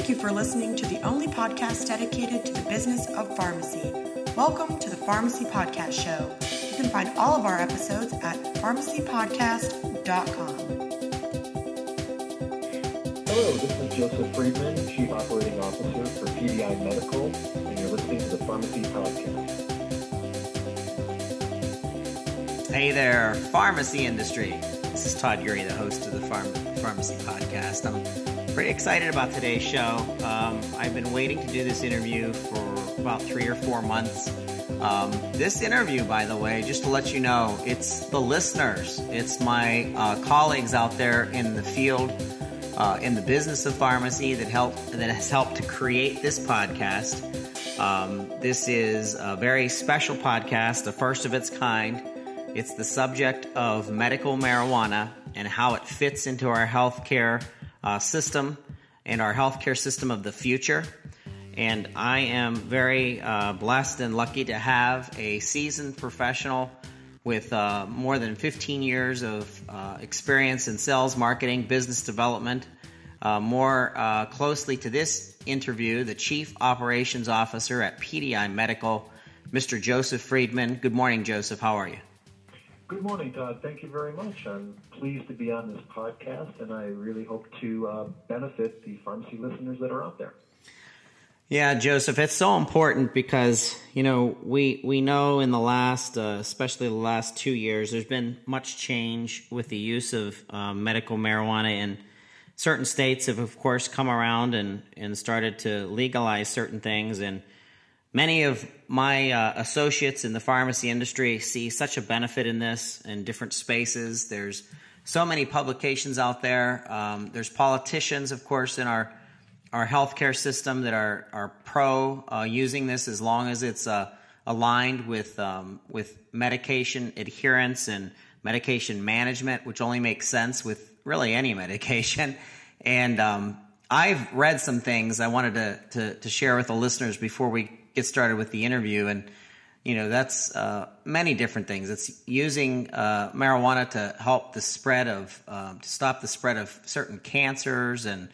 Thank you for listening to the only podcast dedicated to the business of pharmacy. Welcome to the Pharmacy Podcast Show. You can find all of our episodes at pharmacypodcast.com. Hello, this is Joseph Friedman, Chief Operating Officer for PDI Medical, and you're listening to the Pharmacy Podcast. Hey there, pharmacy industry. This is Todd Eury, the host of the Pharm- Pharmacy Podcast. I'm pretty excited about today's show. Um, I've been waiting to do this interview for about three or four months. Um, this interview, by the way, just to let you know, it's the listeners, it's my uh, colleagues out there in the field, uh, in the business of pharmacy that help that has helped to create this podcast. Um, this is a very special podcast, the first of its kind. It's the subject of medical marijuana and how it fits into our healthcare uh, system and our healthcare system of the future. And I am very uh, blessed and lucky to have a seasoned professional with uh, more than 15 years of uh, experience in sales, marketing, business development. Uh, more uh, closely to this interview, the Chief Operations Officer at PDI Medical, Mr. Joseph Friedman. Good morning, Joseph. How are you? Good morning, Todd. Thank you very much. I'm pleased to be on this podcast, and I really hope to uh, benefit the pharmacy listeners that are out there. Yeah, Joseph, it's so important because you know we we know in the last, uh, especially the last two years, there's been much change with the use of uh, medical marijuana, and certain states have, of course, come around and and started to legalize certain things, and many of my uh, associates in the pharmacy industry see such a benefit in this in different spaces. There's so many publications out there. Um, there's politicians, of course, in our our healthcare system that are are pro uh, using this as long as it's uh, aligned with um, with medication adherence and medication management, which only makes sense with really any medication. And um, I've read some things I wanted to, to, to share with the listeners before we get started with the interview, and you know that's uh, many different things. It's using uh, marijuana to help the spread of um, to stop the spread of certain cancers and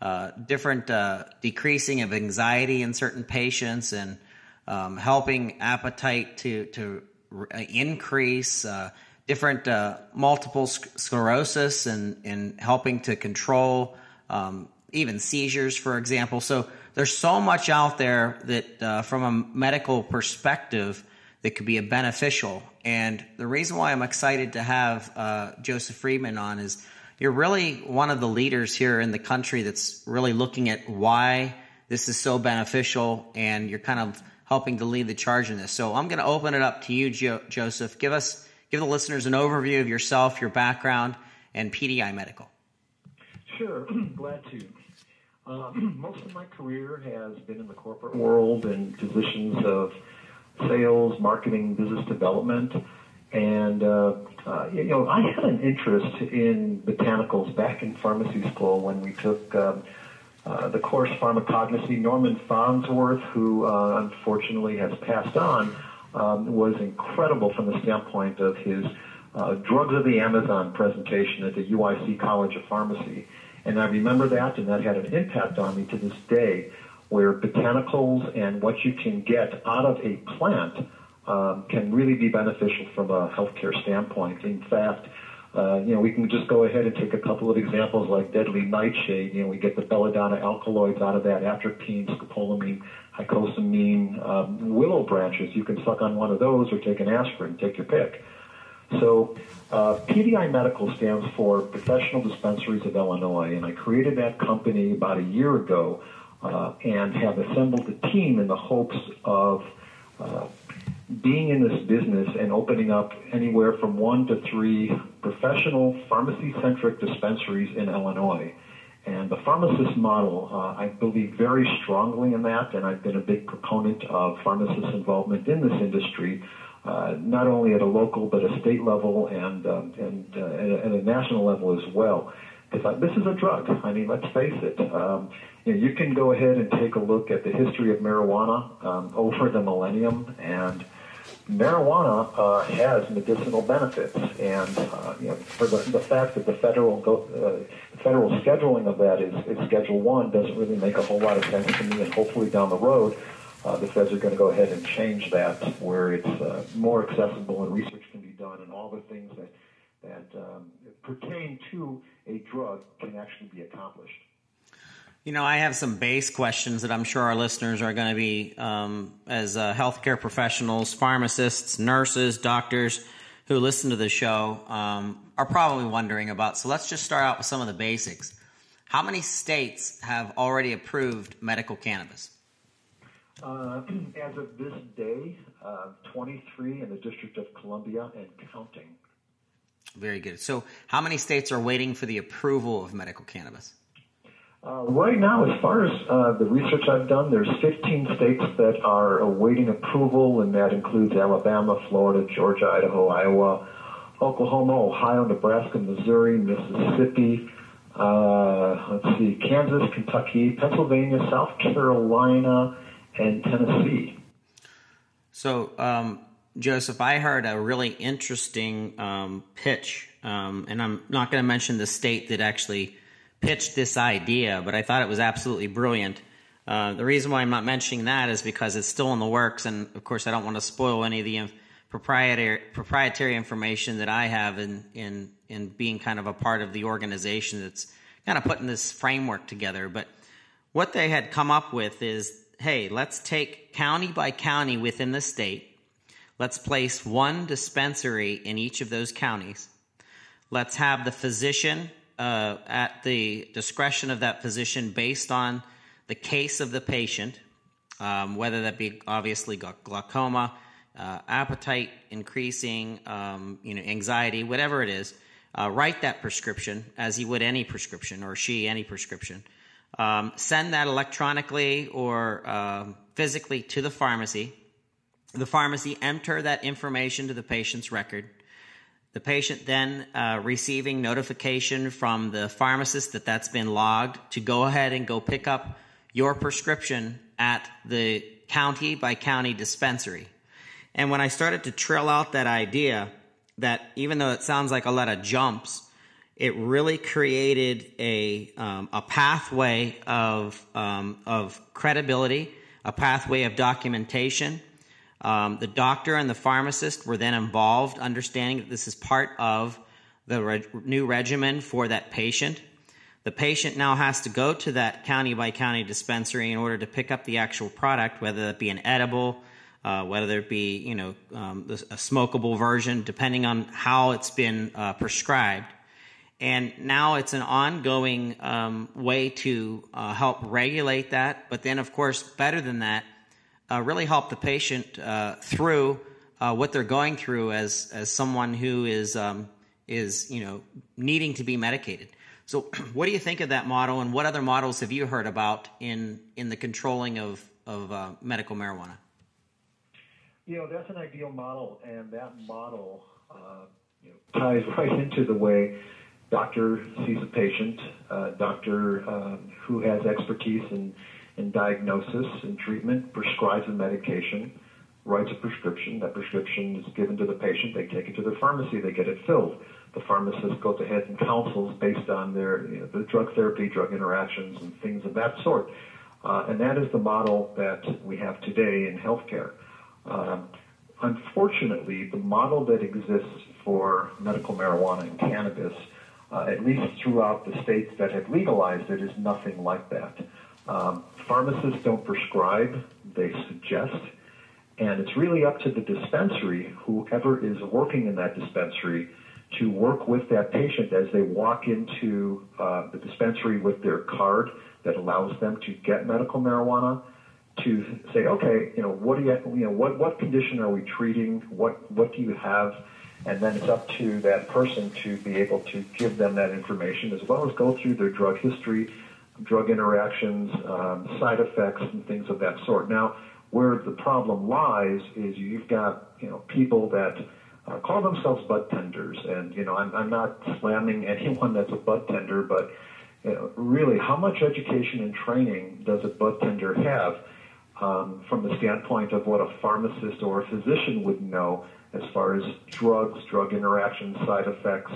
uh, different uh, decreasing of anxiety in certain patients and um, helping appetite to to uh, increase uh, different uh, multiple sclerosis and, and helping to control um, even seizures, for example. So there's so much out there that uh, from a medical perspective that could be a beneficial. And the reason why I'm excited to have Joseph Friedman on is you're really one of the leaders here in the country that's really looking at why this is so beneficial, and you're kind of helping to lead the charge in this. So I'm going to open it up to you, jo- Joseph. Give us, give the listeners an overview of yourself, your background, and PDI Medical. Sure, glad to. Uh, most of my career has been in the corporate world in positions of sales, marketing, business development, and uh, uh, you know, I had an interest in botanicals back in pharmacy school when we took um, uh, the course pharmacognosy. Norman Farnsworth, who uh, unfortunately has passed on, um, was incredible from the standpoint of his uh, Drugs of the Amazon presentation at the UIC College of Pharmacy. And I remember that, and that had an impact on me to this day, where botanicals and what you can get out of a plant um, can really be beneficial from a healthcare standpoint. In fact, uh, you know, we can just go ahead and take a couple of examples like deadly nightshade. You know, we get the belladonna alkaloids out of that, atropine, scopolamine, hyoscyamine, um, willow branches. You can suck on one of those or take an aspirin, take your pick. So uh, PDI Medical stands for Professional Dispensaries of Illinois, and I created that company about a year ago uh, and have assembled a team in the hopes of uh, being in this business and opening up anywhere from one to three professional pharmacy centric dispensaries in Illinois. And the pharmacist model, uh, I believe very strongly in that, and I've been a big proponent of pharmacist involvement in this industry, uh, not only at a local but a state level and um, and uh, at, a, at, a, national level as well. Because this is a drug. I mean, let's face it. Um, you, know, you can go ahead and take a look at the history of marijuana um, over the millennium and marijuana uh, has medicinal benefits, and uh, you know, for the, the fact that the federal go, uh, federal scheduling of that is, is Schedule One doesn't really make a whole lot of sense to me, and hopefully down the road. Uh, the feds are going to go ahead and change that where it's uh, more accessible and research can be done and all the things that that um, pertain to a drug can actually be accomplished. You know, I have some base questions that I'm sure our listeners are going to be, um, as uh, healthcare professionals, pharmacists, nurses, doctors who listen to the show, um, are probably wondering about. So let's just start out with some of the basics. How many states have already approved medical cannabis? Uh, as of this day, uh, 23 in the District of Columbia and counting. Very good. So, how many states are waiting for the approval of medical cannabis? Uh, right now, as far as uh, the research I've done, there's 15 states that are awaiting approval, and that includes Alabama, Florida, Georgia, Idaho, Iowa, Oklahoma, Ohio, Nebraska, Missouri, Mississippi. Uh, let's see, Kansas, Kentucky, Pennsylvania, South Carolina, and Tennessee. So, um, Joseph, I heard a really interesting um, pitch, um, and I'm not going to mention the state that actually pitched this idea, but I thought it was absolutely brilliant. Uh, the reason why I'm not mentioning that is because it's still in the works, and of course, I don't want to spoil any of the proprietary proprietary information that I have in in in being kind of a part of the organization that's kind of putting this framework together. But what they had come up with is, hey, let's take county by county within the state Let's place one dispensary in each of those counties. Let's have the physician uh, at the discretion of that physician based on the case of the patient, um, whether that be obviously glaucoma, uh, appetite increasing, um, you know, anxiety, whatever it is. Uh, write that prescription as he would any prescription, or she any prescription. Um, send that electronically or um, physically to the pharmacy the pharmacy enter that information to the patient's record. The patient then uh, receiving notification from the pharmacist that that's been logged to go ahead and go pick up your prescription at the county by county dispensary. And when I started to trill out that idea, that even though it sounds like a lot of jumps, it really created a um, a pathway of um, of credibility, a pathway of documentation, um, the doctor and the pharmacist were then involved, understanding that this is part of the reg- new regimen for that patient. The patient now has to go to that county by county dispensary in order to pick up the actual product, whether it be an edible, uh, whether it be you know um, a smokable version, depending on how it's been uh, prescribed. And now it's an ongoing um, way to uh, help regulate that. But then, of course, better than that, uh, really help the patient uh, through uh, what they're going through as as someone who is um, is you know needing to be medicated. So, what do you think of that model, and what other models have you heard about in in the controlling of of uh, medical marijuana? You know, that's an ideal model, and that model uh, you know, ties right into the way doctor sees a patient, uh, doctor um, who has expertise in in diagnosis and treatment, prescribes a medication, writes a prescription. That prescription is given to the patient. They take it to the pharmacy. They get it filled. The pharmacist goes ahead and counsels based on their you know, the drug therapy, drug interactions, and things of that sort. Uh, and that is the model that we have today in healthcare. Um, unfortunately, the model that exists for medical marijuana and cannabis, uh, at least throughout the states that have legalized it, is nothing like that. Um, pharmacists don't prescribe, they suggest. And it's really up to the dispensary, whoever is working in that dispensary, to work with that patient as they walk into uh, the dispensary with their card that allows them to get medical marijuana to say, okay, you know, what do you, you know, what, what condition are we treating? What, what do you have? And then it's up to that person to be able to give them that information as well as go through their drug history drug interactions, um, side effects, and things of that sort. Now, where the problem lies is you've got you know people that uh, call themselves bud tenders, and you know I'm, I'm not slamming anyone that's a bud tender, but you know, really, how much education and training does a bud tender have? um, from the standpoint of what a pharmacist or a physician would know as far as drugs, drug interactions, side effects,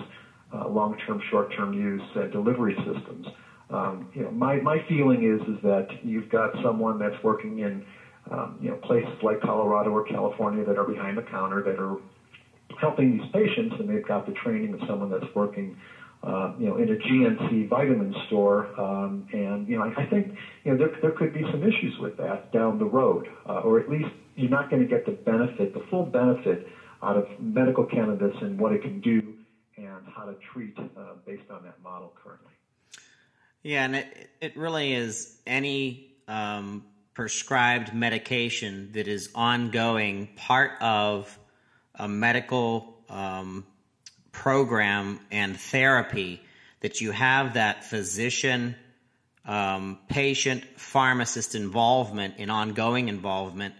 uh, long-term, short-term use, and delivery systems. Um, you know, my, my feeling is is that you've got someone that's working in um, you know places like Colorado or California that are behind the counter that are helping these patients, and they've got the training of someone that's working uh, you know, in a GNC vitamin store. Um, and, you know, I, I think, you know, there, there could be some issues with that down the road, uh, or at least you're not going to get the benefit, the full benefit out of medical cannabis and what it can do and how to treat uh, based on that model currently. Yeah, and it, it really is any um, prescribed medication that is ongoing part of a medical um, program and therapy that you have that physician, um, patient, pharmacist involvement in ongoing involvement.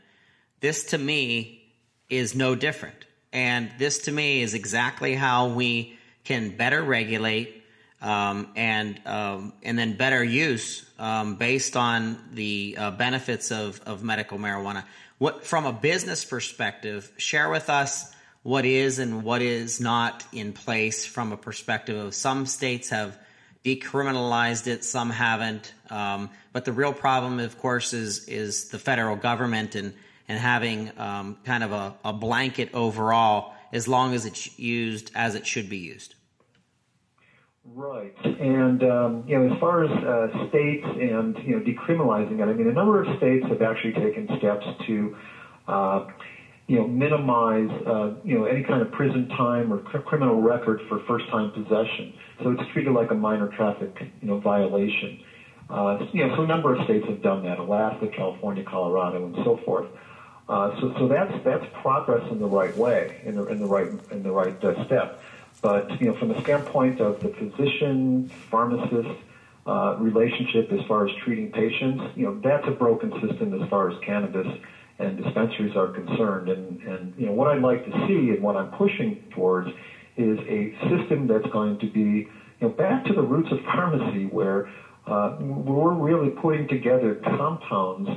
This to me is no different. And this to me is exactly how we can better regulate um, and um, and then better use um, based on the uh, benefits of, of medical marijuana. What from a business perspective, share with us what is and what is not in place from a perspective of some states have decriminalized it, some haven't. Um, but the real problem, of course, is is the federal government and and having um, kind of a, a blanket overall, as long as it's used as it should be used. Right, and um, you know, as far as uh, states and you know decriminalizing it, I mean, a number of states have actually taken steps to uh, you know, minimize, uh, you know, any kind of prison time or cr- criminal record for first-time possession. So it's treated like a minor traffic, you know, violation. Uh, you know, so a number of states have done that: Alaska, California, Colorado, and so forth. Uh, so, so that's that's progress in the right way, in the in the right in the right uh, step. But you know, from the standpoint of the physician pharmacist uh, relationship, as far as treating patients, you know, that's a broken system as far as cannabis and dispensaries are concerned. And, and you know, what I'd like to see and what I'm pushing towards is a system that's going to be you know, back to the roots of pharmacy where uh, we're really putting together compounds.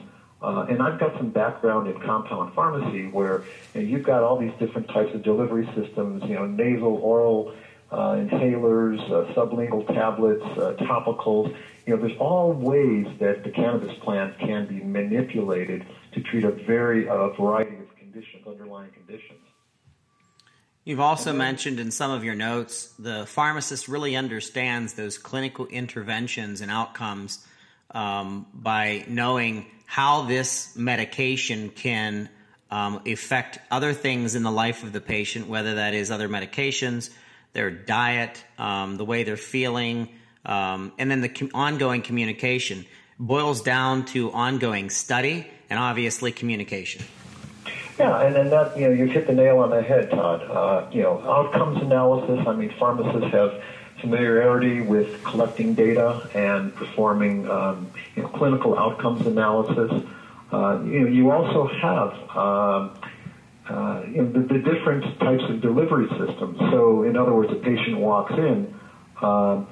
Uh, and I've got some background in compound pharmacy where you know, you've got all these different types of delivery systems, you know, nasal, oral, uh, inhalers, uh, sublingual tablets, uh, topicals. You know, there's all ways that the cannabis plant can be manipulated to treat a very uh, variety of conditions, underlying conditions. You've also then, mentioned in some of your notes the pharmacist really understands those clinical interventions and outcomes um, by knowing how this medication can um, affect other things in the life of the patient, whether that is other medications, their diet, um, the way they're feeling, um, and then the com- ongoing communication boils down to ongoing study and obviously communication. Yeah, and then that you know you hit the nail on the head, Todd. Uh, you know, outcomes analysis. I mean, pharmacists have familiarity with collecting data and performing um, you know, clinical outcomes analysis. Uh, you know, you also have um, uh, you know, the, the, different types of delivery systems. So, in other words, a patient walks in. Um,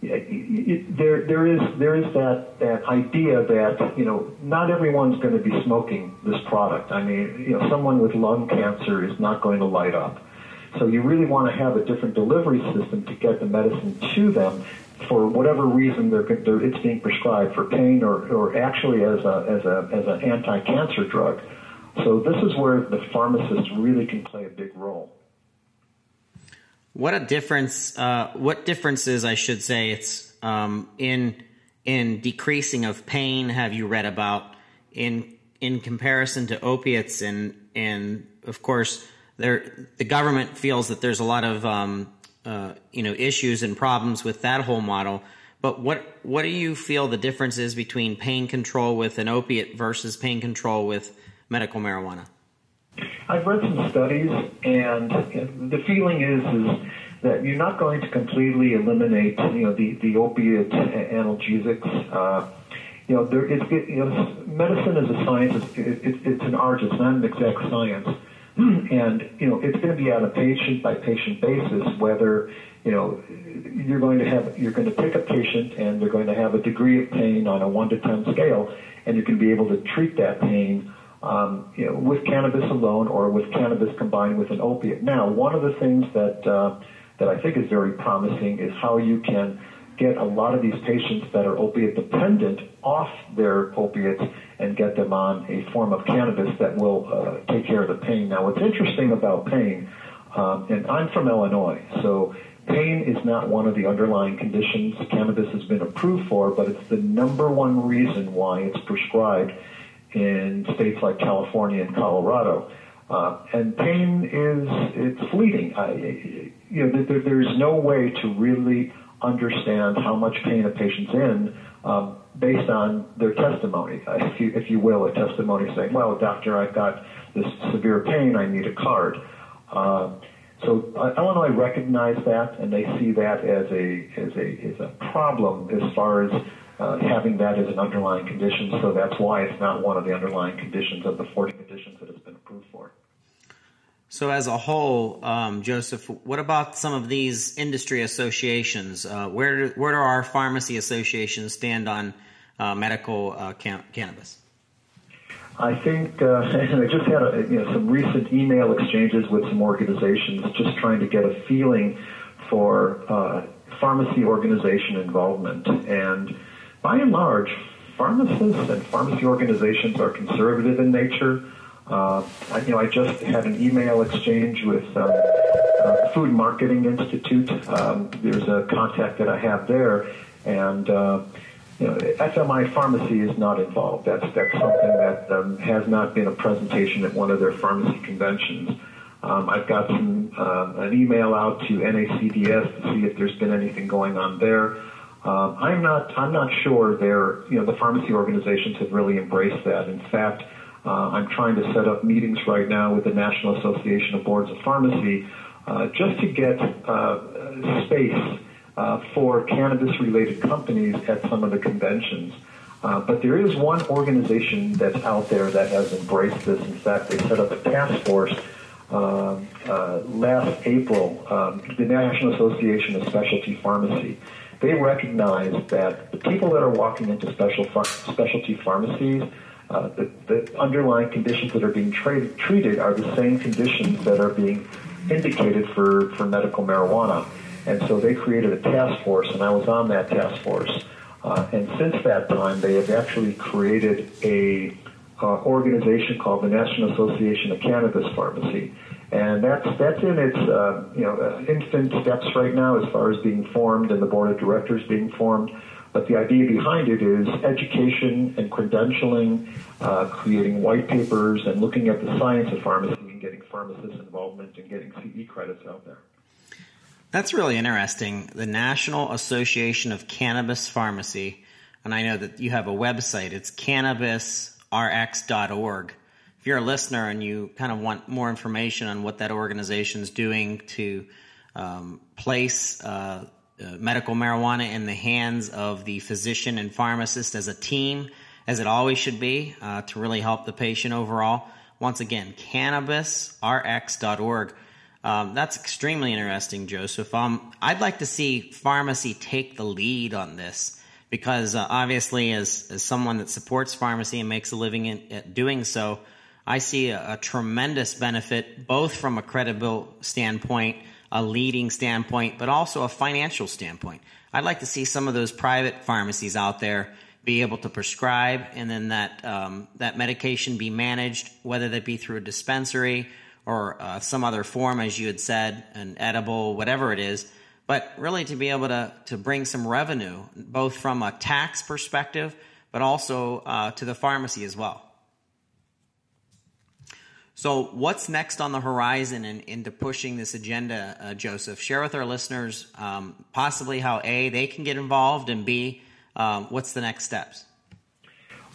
there there is there is that that idea that you know not everyone's going to be smoking this product. I mean, you know, someone with lung cancer is not going to light up. So you really want to have a different delivery system to get the medicine to them for whatever reason they're, they're it's being prescribed for pain or, or actually as a as a as an anti-cancer drug. So this is where the pharmacist really can play a big role. What a difference! Uh, what differences, I should say, it's um, in in decreasing of pain. Have you read about in in comparison to opiates and and of course there the government feels that there's a lot of um, uh, you know issues and problems with that whole model. But what what do you feel the difference is between pain control with an opiate versus pain control with medical marijuana? I've read some studies, and the feeling is is that you're not going to completely eliminate, you know, the the opiate analgesics. Uh, you know, there, it, you know, medicine is a science. It's, it, it's an art. It's not an exact science. And you know it's going to be on a patient by patient basis whether you know you're going to have you're going to pick a patient and they're going to have a degree of pain on a one to ten scale, and you can be able to treat that pain. Um, you know, with cannabis alone or with cannabis combined with an opiate. Now, one of the things that uh, that I think is very promising is how you can get a lot of these patients that are opiate dependent off their opiates and get them on a form of cannabis that will uh, take care of the pain. Now, what's interesting about pain, um, and I'm from Illinois, so pain is not one of the underlying conditions cannabis has been approved for, but it's the number one reason why it's prescribed in states like California and Colorado. Uh, and pain is it's fleeting. I, you know, there, there's no way to really understand how much pain a patient's in um, based on their testimony, if you if you will, a testimony saying, "Well, doctor, I've got this severe pain. I need a card." Uh, so uh, Illinois recognized that, and they see that as a as a as a problem as far as uh, having that as an underlying condition. So that's why it's not one of the underlying conditions of the 40 conditions that it's been approved for. So, as a whole, um, Joseph, what about some of these industry associations? Uh, where do, where do our pharmacy associations stand on uh, medical uh, can- cannabis? I think, uh, I just had a, you know, some recent email exchanges with some organizations, just trying to get a feeling for uh, pharmacy organization involvement. And by and large, pharmacists and pharmacy organizations are conservative in nature. Uh, I, you know, I just had an email exchange with um, uh, Food Marketing Institute. Um, there's a contact that I have there, and uh, you know, FMI Pharmacy is not involved. That's that's something that um, has not been a presentation at one of their pharmacy conventions. Um, I've got some uh, an email out to NACDS to see if there's been anything going on there. Um, I'm not I'm not sure. They're you know the pharmacy organizations have really embraced that. In fact. Uh, I'm trying to set up meetings right now with the National Association of Boards of Pharmacy uh, just to get uh, space uh, for cannabis-related companies at some of the conventions. Uh, but there is one organization that's out there that has embraced this. In fact, they set up a task force um, uh, last April, um, the National Association of Specialty Pharmacy. They recognize that the people that are walking into special specialty pharmacies uh, the, the, underlying conditions that are being tra- treated are the same conditions that are being indicated for, for medical marijuana. And so they created a task force, and I was on that task force. Uh, and since that time, they have actually created a uh, organization called the National Association of Cannabis Pharmacy, and that's that's in its uh, you know uh, infant steps right now as far as being formed and the board of directors being formed. But the idea behind it is education and credentialing, uh, creating white papers, and looking at the science of pharmacy and getting pharmacist involvement and getting CE credits out there. That's really interesting. The National Association of Cannabis Pharmacy, and I know that you have a website. It's cannabisrx.org. If you're a listener and you kind of want more information on what that organization is doing to um, place uh, uh, medical marijuana in the hands of the physician and pharmacist as a team, as it always should be, uh, to really help the patient overall. Once again, cannabisrx.org. Um, that's extremely interesting, Joseph. Um, I'd like to see pharmacy take the lead on this because uh, obviously, as, as someone that supports pharmacy and makes a living in at doing so, I see a, a tremendous benefit both from a credible standpoint a leading standpoint, but also a financial standpoint. I'd like to see some of those private pharmacies out there be able to prescribe and then that um, that medication be managed, whether that be through a dispensary or uh, some other form, as you had said, an edible, whatever it is. But really to be able to to bring some revenue, both from a tax perspective, but also uh, to the pharmacy as well. So, what's next on the horizon in, into pushing this agenda, uh, Joseph? Share with our listeners um, possibly how A, they can get involved, and B, um, what's the next steps?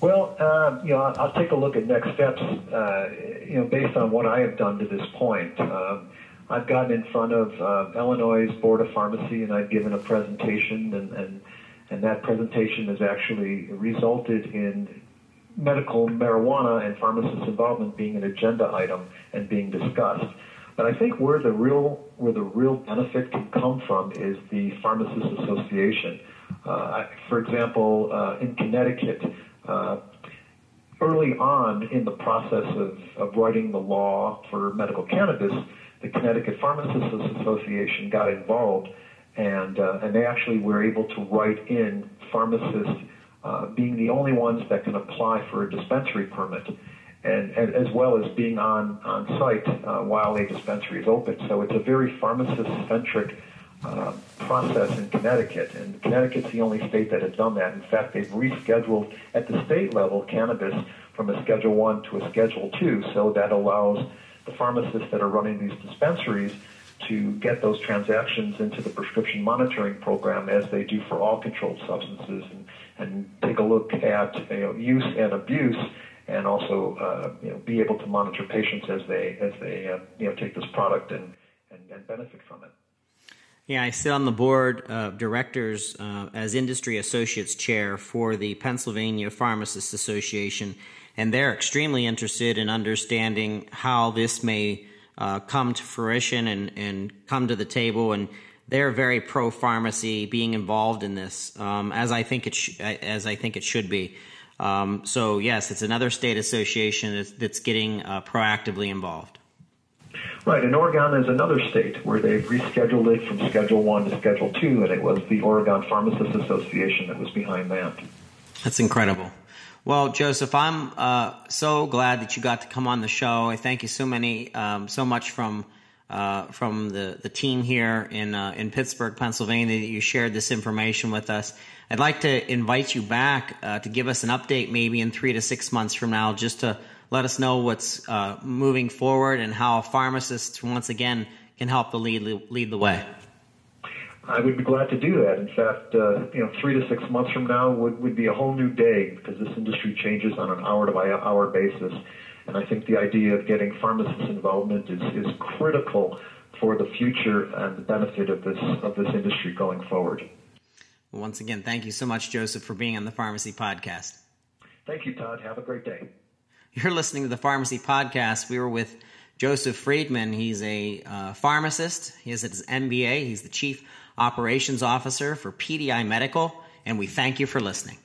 Well, uh, you know, I'll take a look at next steps, uh, you know, based on what I have done to this point. Um, I've gotten in front of uh, Illinois Board of Pharmacy and I've given a presentation, and, and, and that presentation has actually resulted in medical marijuana and pharmacist involvement being an agenda item and being discussed. But I think where the real where the real benefit can come from is the pharmacist association. Uh, for example, uh, in Connecticut, uh, early on in the process of, of writing the law for medical cannabis, the Connecticut Pharmacists Association got involved, and uh, and they actually were able to write in pharmacists uh, being the only ones that can apply for a dispensary permit, and, and as well as being on on site uh, while a dispensary is open. So it's a very pharmacist-centric uh, process in Connecticut, and Connecticut's the only state that has done that. In fact, they've rescheduled at the state level cannabis from a Schedule One to a Schedule Two, so that allows the pharmacists that are running these dispensaries to get those transactions into the prescription monitoring program as they do for all controlled substances and, and take a look at you know, use and abuse and also uh, you know, be able to monitor patients as they as they uh, you know take this product and, and, and benefit from it. Yeah, I sit on the board of directors uh, as industry associates chair for the Pennsylvania Pharmacists Association, and they're extremely interested in understanding how this may uh, come to fruition and, and come to the table. And they're very pro pharmacy being involved in this, um, as I think it sh- as I think it should be. Um, so yes, it's another state association that's, that's getting uh, proactively involved. Right, and Oregon is another state where they've rescheduled it from Schedule 1 to Schedule 2, and it was the Oregon Pharmacists Association that was behind that. That's incredible. Well, Joseph, I'm uh, so glad that you got to come on the show. I thank you so many, um, so much from uh, from the, the team here in uh, in Pittsburgh, Pennsylvania, that you shared this information with us. I'd like to invite you back uh, to give us an update, maybe in three to six months from now, just to let us know what's uh, moving forward and how pharmacists once again can help the lead lead the way. I would be glad to do that. In fact, uh, you know, three to six months from now would, would be a whole new day because this industry changes on an hour to hour basis. And I think the idea of getting pharmacists' involvement is, is critical for the future and the benefit of this of this industry going forward. Well, once again, thank you so much, Joseph, for being on the Pharmacy Podcast. Thank you, Todd. Have a great day. You're listening to the Pharmacy Podcast. We were with Joseph Friedman. He's a uh, pharmacist. He has his MBA. He's the Chief Operations Officer for PDI Medical. And we thank you for listening.